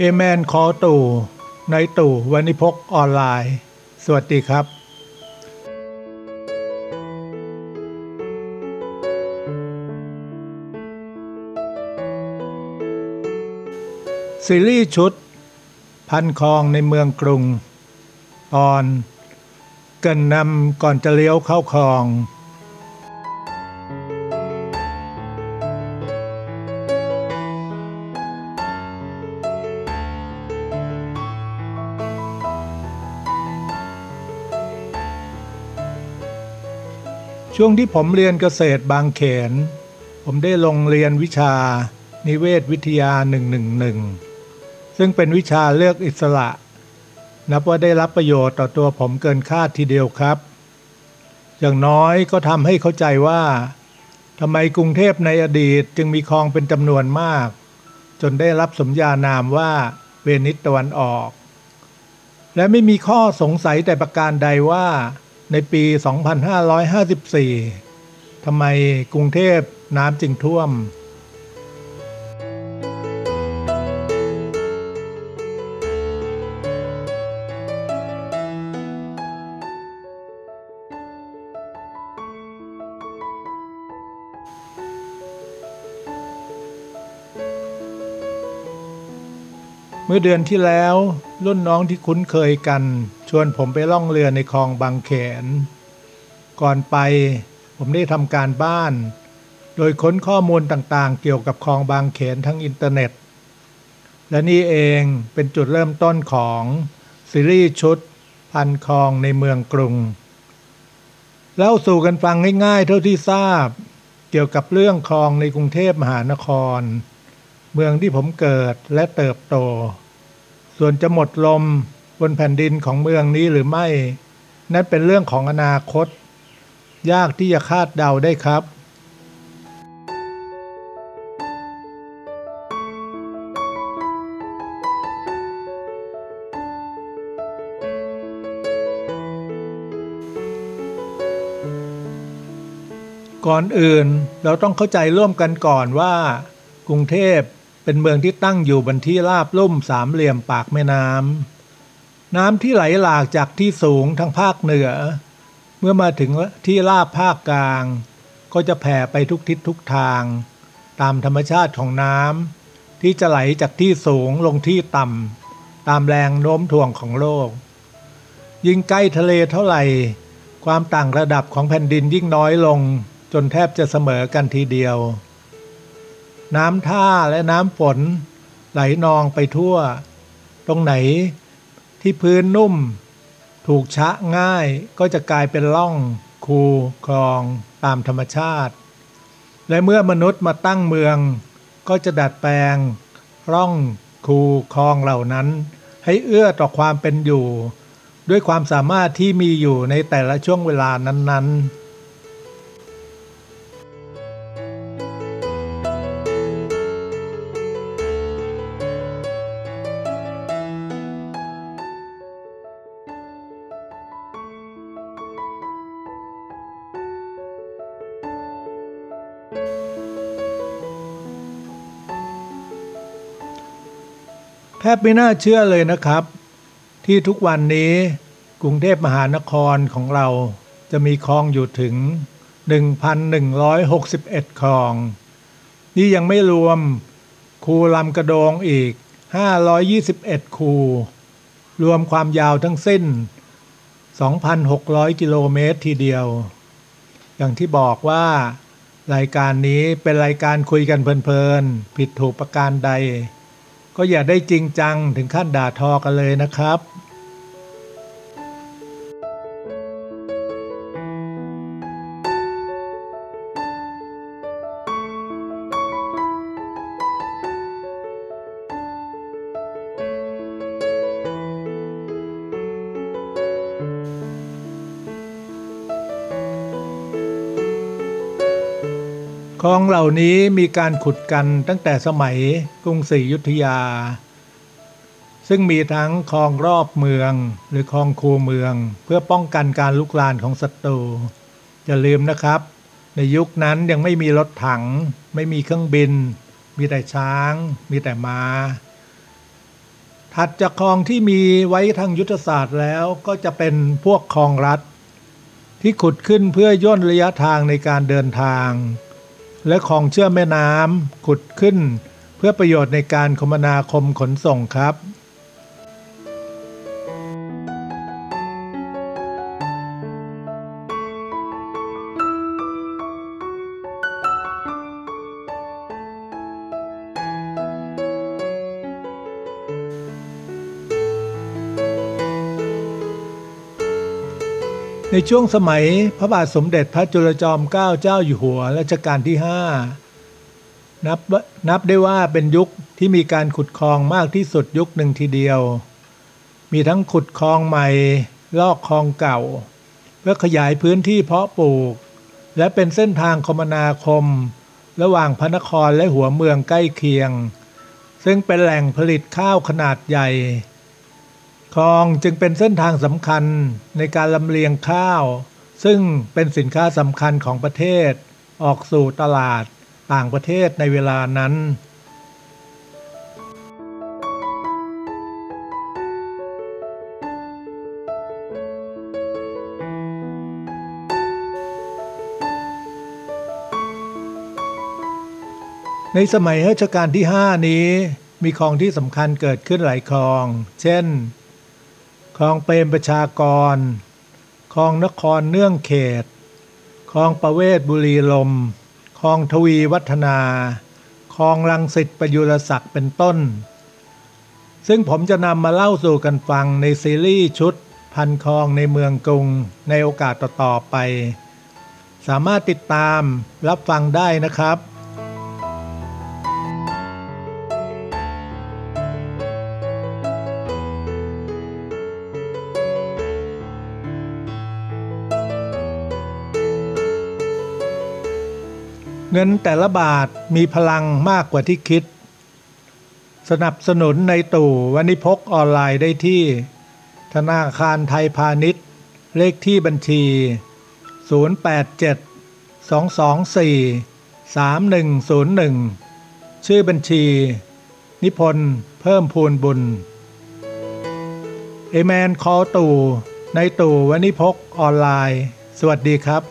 เอแมนคอตู่ในตู่วันิพกออนไลน์ สวัสดีครับซีรีส์ชุด พันคลองในเมืองกรุง ตอน เกินนำก่อนจะเลี้ยวเข้าคลอง ช่วงที่ผมเรียนเกษตรบางเขน ผมได้ลงเรียนวิชา นิเวศวิทยา 111 ซึ่งเป็นวิชาเลือกอิสระ นับว่าได้รับประโยชน์ต่อตัวผมเกินคาดทีเดียวครับ อย่างน้อยก็ทำให้เข้าใจว่าทำไมกรุงเทพในอดีตจึงมีคลองเป็นจำนวนมาก จนได้รับสมญานามว่าเวนิสตะวันออก และไม่มีข้อสงสัยแต่ประการใดว่า ในปี 2554 ทำไมกรุงเทพน้ำจึงท่วม เมื่อเดือนที่แล้วรุ่นน้องที่คุ้นเคยกัน ชวนผมไปล่องเรือในคลองบางแขน ก่อนไปผมได้ทำการบ้าน โดยค้นข้อมูลต่างๆ เกี่ยวกับคลองบางแขนทั้งอินเทอร์เน็ต และนี่เองเป็นจุดเริ่มต้นของซีรีส์ชุด พันคลองในเมืองกรุง เล่าสู่กันฟังง่ายๆ เท่าที่ทราบ เกี่ยวกับเรื่องคลองในกรุงเทพมหานคร เมืองที่ผมเกิดและเติบโต ส่วนจะหมดลม บนแผ่นดินของเมืองนี้หรือไม่ นั่นเป็นเรื่องของอนาคต ยากที่จะคาดเดาได้ครับก่อนอื่นเราต้องเข้าใจร่วมกันก่อนว่า กรุงเทพเป็นเมืองที่ตั้งอยู่บนที่ราบลุ่มสามเหลี่ยมปากแม่น้ำ น้ำที่ไหลหลากจากที่สูงทางภาคเหนือ เมื่อมาถึงที่ราบภาคกลาง ก็จะแผ่ไปทุกทิศทุกทาง ตามธรรมชาติของน้ำที่จะไหลจากที่สูงลงที่ต่ำตามแรงโน้มถ่วงของโลก ยิ่งใกล้ทะเลเท่าไหร่ ความต่างระดับของแผ่นดินยิ่งน้อยลง จนแทบจะเสมอกันทีเดียว น้ำท่าและน้ำฝนไหลนองไปทั่ว ตรงไหน ที่พื้นนุ่ม ถูกชะง่ายก็จะกลายเป็นล่อง คูคลองตามธรรมชาติ และเมื่อมนุษย์มาตั้งเมือง ก็จะดัดแปลงร่องคูคลองเหล่านั้น ให้เอื้อต่อความเป็นอยู่ ด้วยความสามารถที่มีอยู่ในแต่ละช่วงเวลานั้นๆ บไม่น่าเชื่อเลยนะครับ ที่ทุกวันนี้กรุงเทพมหานครของเราจะมีคลองอยู่ถึง 1,161 คลอง นี่ยังไม่รวมคูลำกระโดงอีก 521 คู รวมความยาวทั้งสิ้น 2,600 กิโลเมตรทีเดียว อย่างที่บอกว่ารายการนี้เป็นรายการคุยกันเพลินๆ ผิดถูกประการใด ก็อย่าได้จริงจังถึงขั้นด่าทอกันเลยนะครับ คลองเหล่านี้มีการขุดกันตั้งแต่สมัยกรุงศรีอยุธยา ซึ่งมีทั้งคลองรอบเมืองหรือคลองคูเมือง เพื่อป้องกันการลุกลานของศัตรูอย่าลืมนะครับ ในยุคนั้นยังไม่มีรถถัง ไม่มีเครื่องบิน มีแต่ช้าง มีแต่มา้าถัดจากคลองที่มีไว้ทางยุทธศาสตร์แล้วก็จะเป็นพวกคลองรัฐ ที่ขุดขึ้นเพื่อย่นระยะทางในการเดินทาง และคลองเชื่อมแม่น้ำขุดขึ้น เพื่อประโยชน์ในการคมนาคมขนส่งครับ ในช่วงสมัยพระบาทสมเด็จพระจุลจอมเกล้าเจ้าอยู่หัวรัชกาลที่ 5 นับว่านับได้ว่าเป็นยุคที่มีการขุดคลองมากที่สุดยุคหนึ่งทีเดียว มีทั้งขุดคลองใหม่ ลอกคลองเก่า เพื่อขยายพื้นที่เพาะปลูก และเป็นเส้นทางคมนาคม ระหว่างพระนครและหัวเมืองใกล้เคียง ซึ่งเป็นแหล่งผลิตข้าวขนาดใหญ่ คลองจึงเป็นเส้นทางสำคัญในการลำเลียงข้าว ซึ่งเป็นสินค้าสำคัญของประเทศ ออกสู่ตลาดต่างประเทศในเวลานั้น ในสมัยรัชกาลที่ 5 นี้มีคลองที่สำคัญเกิดขึ้นหลายคลอง เช่น คลองเปรมประชากร คลองนครเนื่องเขต คลองประเวศบุรีลม คลองทวีวัฒนา คลองลังสิตประยุรศักดิ์เป็นต้น ซึ่งผมจะนำมาเล่าสู่กันฟังในซีรีส์ชุดพันคลองในเมืองกรุงในโอกาสต่อๆไป สามารถติดตามรับฟังได้นะครับ เงินแต่ละบาทมีพลังมากกว่าที่คิด สนับสนุนในตู่วันิพกออนไลน์ได้ที่ ธนาคารไทยพาณิชย์ เลขที่บัญชี 087 224 3101 ชื่อบัญชี นิพนธ์เพิ่มพูนบุญเอแมนคอตู่ในตู่วันิพกออนไลน์ สวัสดีครับ